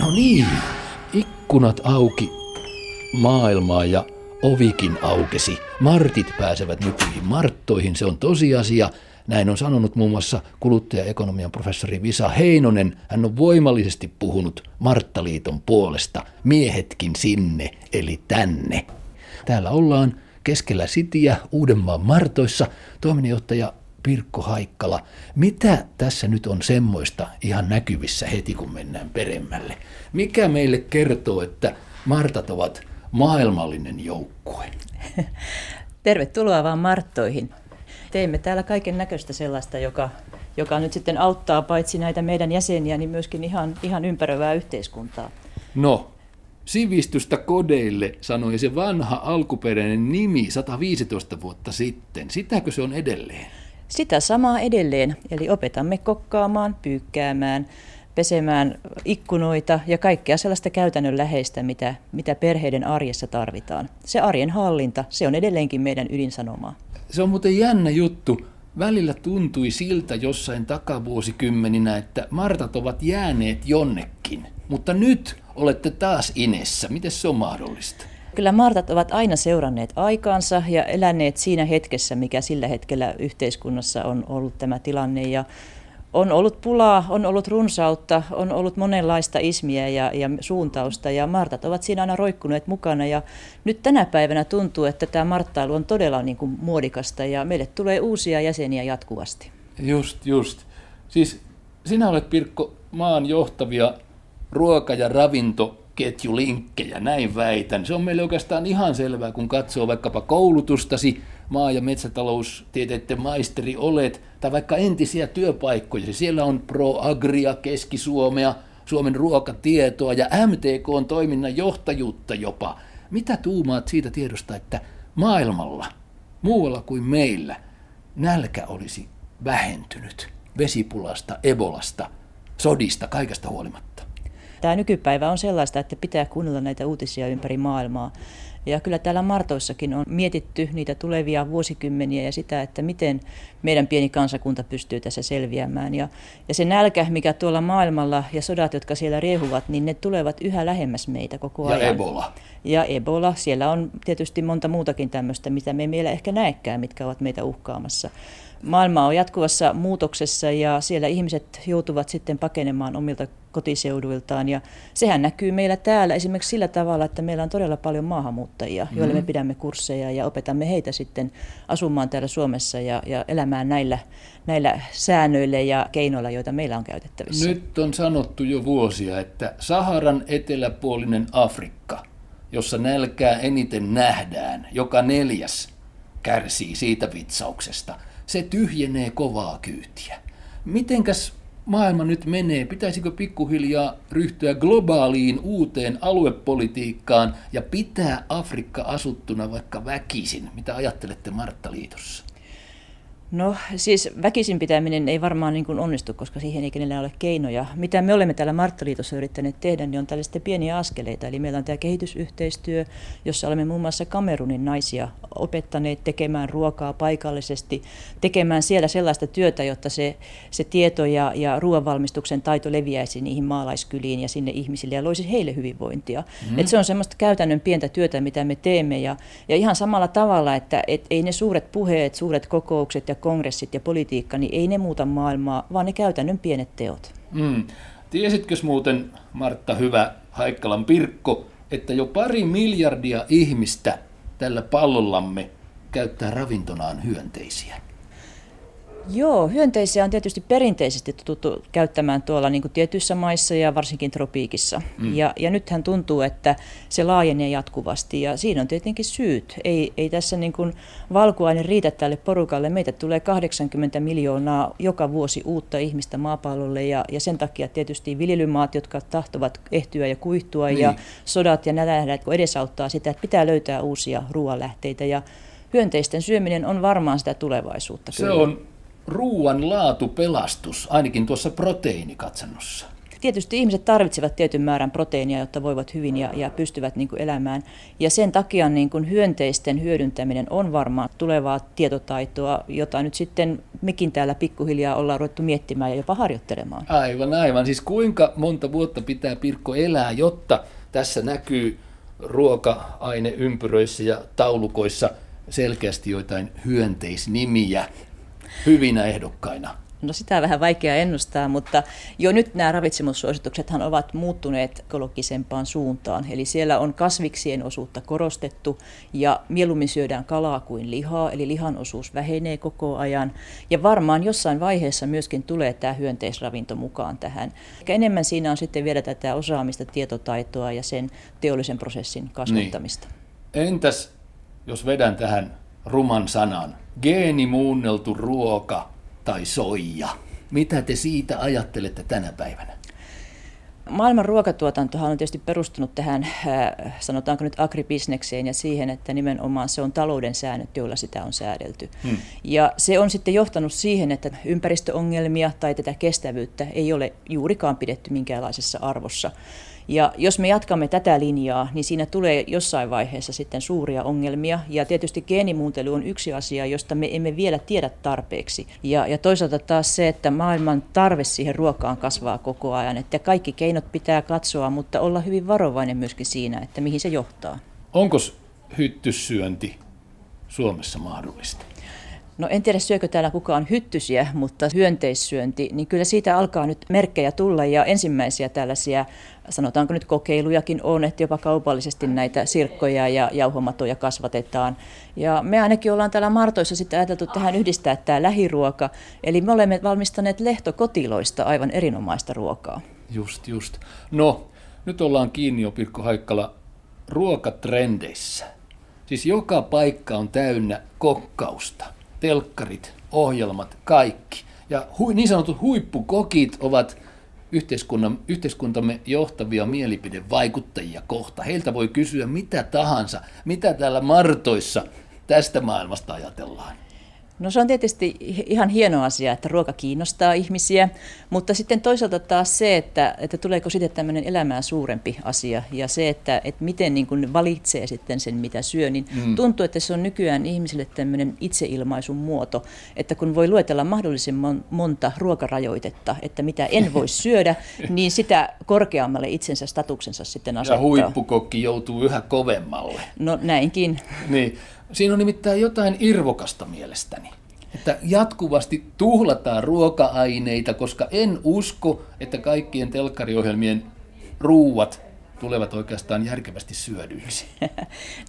No niin, ikkunat auki maailmaa ja ovikin aukesi. Martit pääsevät nykyihin marttoihin, se on tosiasia. Näin on sanonut muun muassa kuluttajaekonomian professori Visa Heinonen. Hän on voimallisesti puhunut Marttaliiton puolesta. Miehetkin sinne, eli tänne. Täällä ollaan keskellä Sitiä Uudenmaan Martoissa. Toiminnanjohtaja Pirkko Haikkala, mitä tässä nyt on semmoista ihan näkyvissä heti, kun mennään peremmälle? Mikä meille kertoo, että Martat ovat maailmallinen joukkue? Tervetuloa vaan Marttoihin. Teemme täällä kaiken näköistä sellaista, joka, joka nyt sitten auttaa paitsi näitä meidän jäseniä, niin myöskin ihan, ihan ympäröivää yhteiskuntaa. No, sivistystä kodeille, sanoi se vanha alkuperäinen nimi 115 vuotta sitten. Sitäkö se on edelleen? Sitä samaa edelleen, eli opetamme kokkaamaan, pyykkäämään, pesemään ikkunoita ja kaikkea sellaista käytännönläheistä, mitä, mitä perheiden arjessa tarvitaan. Se arjen hallinta, se on edelleenkin meidän ydinsanomaa. Se on muuten jännä juttu. Välillä tuntui siltä jossain takavuosikymmeninä, että Martat ovat jääneet jonnekin. Mutta nyt olette taas inessä. Miten se on mahdollista? Kyllä Martat ovat aina seuranneet aikaansa ja eläneet siinä hetkessä, mikä sillä hetkellä yhteiskunnassa on ollut tämä tilanne. Ja on ollut pulaa, on ollut runsautta, on ollut monenlaista ismiä ja, ja suuntausta ja Martat ovat siinä aina roikkuneet mukana ja nyt tänä päivänä tuntuu, että tämä marttailu on todella niin kuin muodikasta ja meille tulee uusia jäseniä jatkuvasti. Just, just. Siis sinä olet Pirkko maan johtavia ruoka- ja ravintoketjulinkkejä, näin väitän. Se on meille oikeastaan ihan selvää, kun katsoo vaikkapa koulutustasi, maa- ja metsätaloustieteiden maisteri olet, tai vaikka entisiä työpaikkoja. Siellä on Pro Agria, Keski-Suomea, Suomen ruokatietoa ja MTK on toiminnan johtajuutta jopa. Mitä tuumaat siitä tiedosta, että maailmalla, muualla kuin meillä, nälkä olisi vähentynyt vesipulasta, ebolasta, sodista, kaikesta huolimatta? Tämä nykypäivä on sellaista, että pitää kuunnella näitä uutisia ympäri maailmaa. Ja kyllä täällä Martoissakin on mietitty niitä tulevia vuosikymmeniä ja sitä, että miten meidän pieni kansakunta pystyy tässä selviämään. Ja, ja se nälkä, mikä tuolla maailmalla ja sodat, jotka siellä riehuvat, niin ne tulevat yhä lähemmäs meitä koko ajan. Ja Ebola. Ja Ebola. Siellä on tietysti monta muutakin tämmöistä, mitä me ei vielä ehkä näekään, mitkä ovat meitä uhkaamassa maailma on jatkuvassa muutoksessa ja siellä ihmiset joutuvat sitten pakenemaan omilta kotiseuduiltaan. Ja sehän näkyy meillä täällä esimerkiksi sillä tavalla, että meillä on todella paljon maahanmuuttajia, joille mm-hmm. me pidämme kursseja ja opetamme heitä sitten asumaan täällä Suomessa ja, ja elämään näillä, näillä säännöillä ja keinoilla, joita meillä on käytettävissä. Nyt on sanottu jo vuosia, että Saharan eteläpuolinen Afrikka, jossa nälkää eniten nähdään, joka neljäs kärsii siitä vitsauksesta – se tyhjenee kovaa kyytiä. Mitenkäs maailma nyt menee? Pitäisikö pikkuhiljaa ryhtyä globaaliin uuteen aluepolitiikkaan ja pitää Afrikka asuttuna vaikka väkisin? Mitä ajattelette Martta Liitossa? No siis väkisin pitäminen ei varmaan niin kuin onnistu, koska siihen ei kenellään ole keinoja. Mitä me olemme täällä Marttaliitossa yrittäneet tehdä, niin on tällaisia pieniä askeleita. Eli meillä on tämä kehitysyhteistyö, jossa olemme muun muassa Kamerunin naisia opettaneet tekemään ruokaa paikallisesti, tekemään siellä sellaista työtä, jotta se, se tieto ja, ja ruoanvalmistuksen taito leviäisi niihin maalaiskyliin ja sinne ihmisille ja loisi heille hyvinvointia. Mm. Et se on semmoista käytännön pientä työtä, mitä me teemme ja, ja ihan samalla tavalla, että et ei ne suuret puheet, suuret kokoukset ja kongressit ja politiikka, niin ei ne muuta maailmaa, vaan ne käytännön pienet teot. Mm. Tiesitkö muuten, Martta Hyvä, Haikkalan Pirkko, että jo pari miljardia ihmistä tällä pallollamme käyttää ravintonaan hyönteisiä? Joo, hyönteisiä on tietysti perinteisesti tuttu käyttämään tuolla niin kuin tietyissä maissa ja varsinkin tropiikissa. Mm. Ja, ja nythän tuntuu, että se laajenee jatkuvasti ja siinä on tietenkin syyt. Ei, ei tässä niin kuin valkuaine riitä tälle porukalle. Meitä tulee 80 miljoonaa joka vuosi uutta ihmistä maapallolle ja, ja sen takia tietysti viljelymaat, jotka tahtovat ehtyä ja kuihtua niin. ja sodat ja nälänhädät, kun edesauttaa sitä, että pitää löytää uusia ruoanlähteitä ja hyönteisten syöminen on varmaan sitä tulevaisuutta. Se kyllä. on ruuan laatu pelastus, ainakin tuossa proteiinikatsannossa. Tietysti ihmiset tarvitsevat tietyn määrän proteiinia, jotta voivat hyvin ja, ja pystyvät niin kuin elämään. Ja sen takia niin kuin hyönteisten hyödyntäminen on varmaan tulevaa tietotaitoa, jota nyt sitten mekin täällä pikkuhiljaa ollaan ruvettu miettimään ja jopa harjoittelemaan. Aivan, aivan. Siis kuinka monta vuotta pitää Pirkko elää, jotta tässä näkyy ruoka-aineympyröissä ja taulukoissa selkeästi joitain hyönteisnimiä hyvinä ehdokkaina? No sitä on vähän vaikea ennustaa, mutta jo nyt nämä ravitsemussuosituksethan ovat muuttuneet ekologisempaan suuntaan. Eli siellä on kasviksien osuutta korostettu ja mieluummin syödään kalaa kuin lihaa, eli lihan osuus vähenee koko ajan. Ja varmaan jossain vaiheessa myöskin tulee tämä hyönteisravinto mukaan tähän. Eikä enemmän siinä on sitten vielä tätä osaamista, tietotaitoa ja sen teollisen prosessin kasvattamista. Niin. Entäs jos vedän tähän ruman sanan, geenimuunneltu ruoka, tai soija. Mitä te siitä ajattelette tänä päivänä? Maailman ruokatuotantohan on tietysti perustunut tähän, äh, sanotaanko nyt agribisnekseen ja siihen, että nimenomaan se on talouden säännöt, joilla sitä on säädelty. Hmm. Ja se on sitten johtanut siihen, että ympäristöongelmia tai tätä kestävyyttä ei ole juurikaan pidetty minkäänlaisessa arvossa. Ja jos me jatkamme tätä linjaa, niin siinä tulee jossain vaiheessa sitten suuria ongelmia. Ja tietysti geenimuuntelu on yksi asia, josta me emme vielä tiedä tarpeeksi. Ja, ja toisaalta taas se, että maailman tarve siihen ruokaan kasvaa koko ajan. Että kaikki keinot pitää katsoa, mutta olla hyvin varovainen myöskin siinä, että mihin se johtaa. Onko hyttyssyönti Suomessa mahdollista? No en tiedä syökö täällä kukaan hyttysiä, mutta hyönteissyönti, niin kyllä siitä alkaa nyt merkkejä tulla ja ensimmäisiä tällaisia, sanotaanko nyt kokeilujakin on, että jopa kaupallisesti näitä sirkkoja ja jauhomatoja kasvatetaan. Ja me ainakin ollaan täällä Martoissa sitten ajateltu tähän yhdistää tämä lähiruoka, eli me olemme valmistaneet lehtokotiloista aivan erinomaista ruokaa. Just, just. No, nyt ollaan kiinni jo Pirkko Haikkala ruokatrendeissä. Siis joka paikka on täynnä kokkausta telkkarit, ohjelmat, kaikki. Ja hu, niin sanotut huippukokit ovat yhteiskunnan, yhteiskuntamme johtavia mielipidevaikuttajia kohta. Heiltä voi kysyä mitä tahansa, mitä täällä Martoissa tästä maailmasta ajatellaan. No se on tietysti ihan hieno asia, että ruoka kiinnostaa ihmisiä, mutta sitten toisaalta taas se, että, että tuleeko sitten tämmöinen elämää suurempi asia ja se, että, että miten niin kuin valitsee sitten sen, mitä syö, niin mm. tuntuu, että se on nykyään ihmisille tämmöinen itseilmaisun muoto, että kun voi luetella mahdollisimman monta ruokarajoitetta, että mitä en voi syödä, niin sitä korkeammalle itsensä statuksensa sitten asettaa. Ja huippukokki joutuu yhä kovemmalle. No näinkin. Niin. Siinä on nimittäin jotain irvokasta mielestäni. Että jatkuvasti tuhlataan ruoka-aineita, koska en usko, että kaikkien telkkariohjelmien ruuat tulevat oikeastaan järkevästi syödyiksi.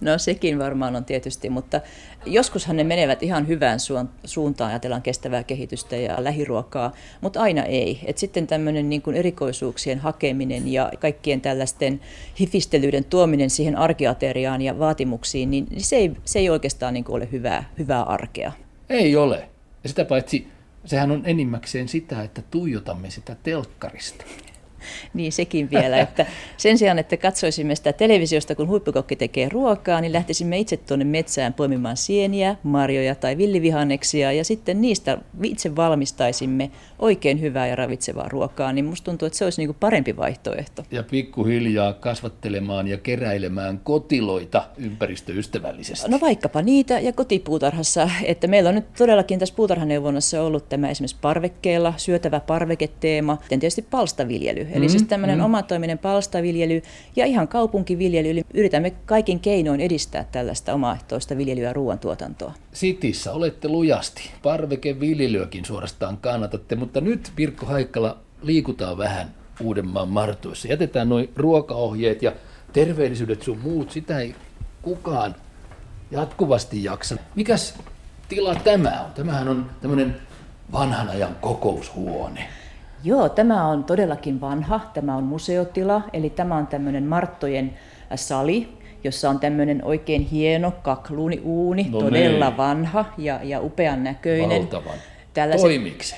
No sekin varmaan on tietysti, mutta joskushan ne menevät ihan hyvään suuntaan, ajatellaan kestävää kehitystä ja lähiruokaa, mutta aina ei. Et sitten tämmöinen niin kuin erikoisuuksien hakeminen ja kaikkien tällaisten hifistelyiden tuominen siihen arkiateriaan ja vaatimuksiin, niin se ei, se ei oikeastaan niin kuin ole hyvää, hyvää arkea. Ei ole. Ja sitä paitsi sehän on enimmäkseen sitä, että tuijotamme sitä telkkarista. Niin sekin vielä, että sen sijaan, että katsoisimme sitä televisiosta, kun huippukokki tekee ruokaa, niin lähtisimme itse tuonne metsään poimimaan sieniä, marjoja tai villivihanneksia ja sitten niistä itse valmistaisimme oikein hyvää ja ravitsevaa ruokaa, niin musta tuntuu, että se olisi niin kuin parempi vaihtoehto. Ja pikkuhiljaa kasvattelemaan ja keräilemään kotiloita ympäristöystävällisesti. No vaikkapa niitä ja kotipuutarhassa, että meillä on nyt todellakin tässä puutarhaneuvonnassa ollut tämä esimerkiksi parvekkeella syötävä parveketeema, tietysti palstaviljely. Eli siis mm, siis tämmöinen mm. omatoiminen palstaviljely ja ihan kaupunkiviljely. Eli yritämme kaikin keinoin edistää tällaista omaehtoista viljelyä ja ruoantuotantoa. Sitissä olette lujasti. Parvekeviljelyäkin suorastaan kannatatte, mutta nyt Pirkko Haikkala liikutaan vähän Uudenmaan martoissa. Jätetään noin ruokaohjeet ja terveellisyydet sun muut. Sitä ei kukaan jatkuvasti jaksa. Mikäs tila tämä on? Tämähän on tämmöinen vanhan ajan kokoushuone. Joo, tämä on todellakin vanha. Tämä on museotila, eli tämä on tämmöinen Marttojen äh, sali, jossa on tämmöinen oikein hieno kakluuni-uuni, no todella niin. vanha ja, ja upean näköinen. Valtavan. Tällaiset... Toimiiko se?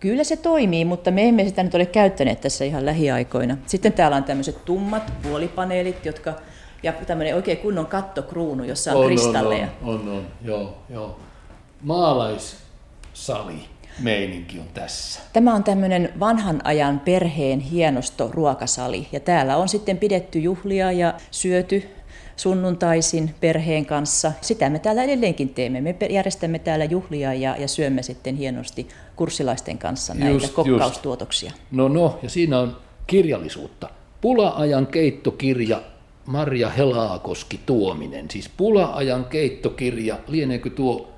Kyllä se toimii, mutta me emme sitä nyt ole käyttäneet tässä ihan lähiaikoina. Sitten täällä on tämmöiset tummat puolipaneelit, jotka ja tämmöinen oikein kunnon kattokruunu, jossa on, on kristalleja. On, on, on, joo, joo. Maalais sali. Meininki on tässä? Tämä on tämmöinen vanhan ajan perheen hienosto ruokasali ja täällä on sitten pidetty juhlia ja syöty sunnuntaisin perheen kanssa. Sitä me täällä edelleenkin teemme. Me järjestämme täällä juhlia ja, ja syömme sitten hienosti kurssilaisten kanssa näitä just, kokkaustuotoksia. Just. No no, ja siinä on kirjallisuutta. Pula-ajan keittokirja Marja Helaakoski Tuominen. Siis Pula-ajan keittokirja, lieneekö tuo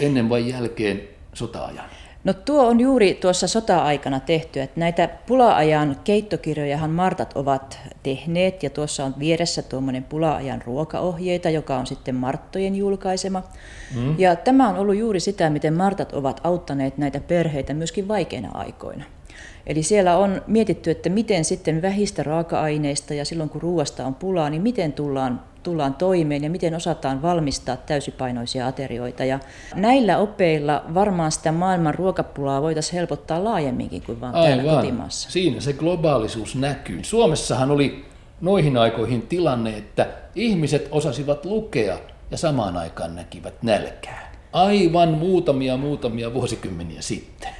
ennen vai jälkeen sota-ajan? No tuo on juuri tuossa sota-aikana tehty, että näitä pula-ajan keittokirjojahan Martat ovat tehneet ja tuossa on vieressä tuommoinen pula-ajan ruokaohjeita, joka on sitten Marttojen julkaisema. Mm. Ja tämä on ollut juuri sitä, miten Martat ovat auttaneet näitä perheitä myöskin vaikeina aikoina. Eli siellä on mietitty, että miten sitten vähistä raaka-aineista ja silloin kun ruoasta on pulaa, niin miten tullaan, tullaan toimeen ja miten osataan valmistaa täysipainoisia aterioita. Ja näillä opeilla varmaan sitä maailman ruokapulaa voitaisiin helpottaa laajemminkin kuin vain Aivan. täällä kotimaassa. Siinä se globaalisuus näkyy. Suomessahan oli noihin aikoihin tilanne, että ihmiset osasivat lukea ja samaan aikaan näkivät nälkää. Aivan muutamia muutamia vuosikymmeniä sitten.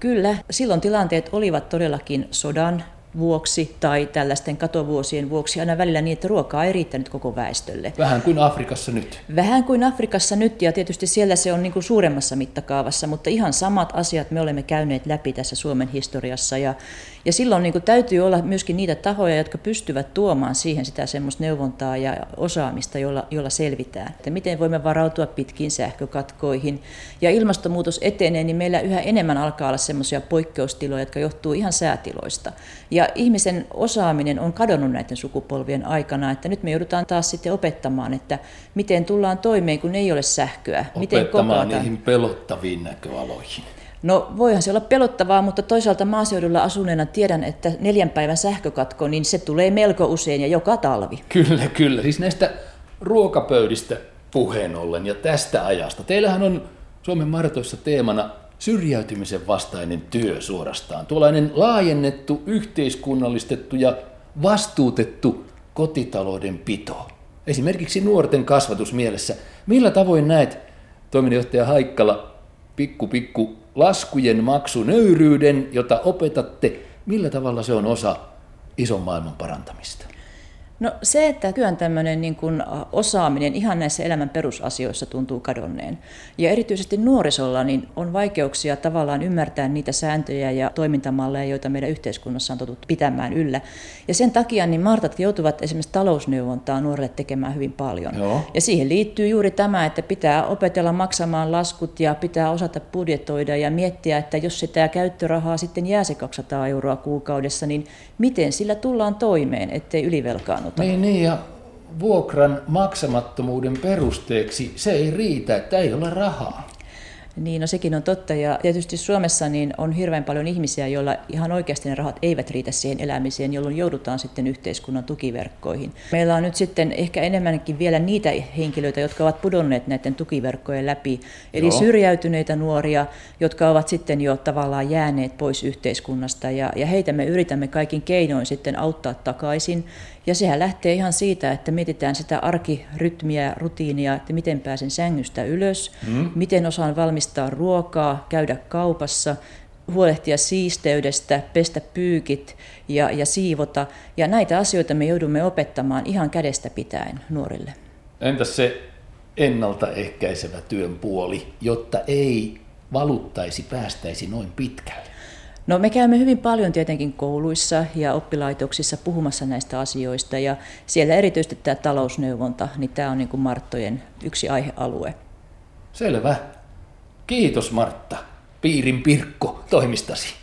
Kyllä, silloin tilanteet olivat todellakin sodan vuoksi tai tällaisten katovuosien vuoksi aina välillä niin, että ruokaa ei riittänyt koko väestölle. Vähän kuin Afrikassa nyt. Vähän kuin Afrikassa nyt ja tietysti siellä se on niin kuin suuremmassa mittakaavassa, mutta ihan samat asiat me olemme käyneet läpi tässä Suomen historiassa ja, ja silloin niin kuin täytyy olla myöskin niitä tahoja, jotka pystyvät tuomaan siihen sitä semmoista neuvontaa ja osaamista, jolla, jolla selvitään. Että miten voimme varautua pitkiin sähkökatkoihin. Ja ilmastonmuutos etenee, niin meillä yhä enemmän alkaa olla semmoisia poikkeustiloja, jotka johtuu ihan säätiloista. Ja ihmisen osaaminen on kadonnut näiden sukupolvien aikana, että nyt me joudutaan taas sitten opettamaan, että miten tullaan toimeen, kun ei ole sähköä. Miten opettamaan niihin pelottaviin näköaloihin. No voihan se olla pelottavaa, mutta toisaalta maaseudulla asuneena tiedän, että neljän päivän sähkökatko, niin se tulee melko usein ja joka talvi. Kyllä, kyllä. Siis näistä ruokapöydistä puheen ollen ja tästä ajasta. Teillähän on Suomen martoissa teemana syrjäytymisen vastainen työ suorastaan. Tuollainen laajennettu, yhteiskunnallistettu ja vastuutettu kotitalouden pito. Esimerkiksi nuorten kasvatusmielessä. Millä tavoin näet, toiminnanjohtaja Haikkala, pikku pikku laskujen maksunöyryyden, jota opetatte, millä tavalla se on osa ison maailman parantamista? No se, että työn tämmöinen niin kuin osaaminen ihan näissä elämän perusasioissa tuntuu kadonneen. Ja erityisesti nuorisolla niin on vaikeuksia tavallaan ymmärtää niitä sääntöjä ja toimintamalleja, joita meidän yhteiskunnassa on totuttu pitämään yllä. Ja sen takia niin Martat joutuvat esimerkiksi talousneuvontaa nuorille tekemään hyvin paljon. Joo. Ja siihen liittyy juuri tämä, että pitää opetella maksamaan laskut ja pitää osata budjetoida ja miettiä, että jos sitä käyttörahaa sitten jää se 200 euroa kuukaudessa, niin miten sillä tullaan toimeen, ettei ylivelkaannu mutta... Niin, niin, ja vuokran maksamattomuuden perusteeksi se ei riitä, että ei ole rahaa. Niin, no sekin on totta. Ja tietysti Suomessa niin on hirveän paljon ihmisiä, joilla ihan oikeasti ne rahat eivät riitä siihen elämiseen, jolloin joudutaan sitten yhteiskunnan tukiverkkoihin. Meillä on nyt sitten ehkä enemmänkin vielä niitä henkilöitä, jotka ovat pudonneet näiden tukiverkkojen läpi. Eli Joo. syrjäytyneitä nuoria, jotka ovat sitten jo tavallaan jääneet pois yhteiskunnasta. Ja, ja heitä me yritämme kaikin keinoin sitten auttaa takaisin. Ja sehän lähtee ihan siitä, että mietitään sitä arkirytmiä ja rutiinia, että miten pääsen sängystä ylös, mm. miten osaan valmistaa ruokaa, käydä kaupassa, huolehtia siisteydestä, pestä pyykit ja, ja siivota. Ja näitä asioita me joudumme opettamaan ihan kädestä pitäen nuorille. Entäs se ennaltaehkäisevä työn puoli, jotta ei valuttaisi, päästäisi noin pitkälle? No me käymme hyvin paljon tietenkin kouluissa ja oppilaitoksissa puhumassa näistä asioista ja siellä erityisesti tämä talousneuvonta, niin tämä on niin kuin Marttojen yksi aihealue. Selvä. Kiitos Martta, piirin Pirkko toimistasi.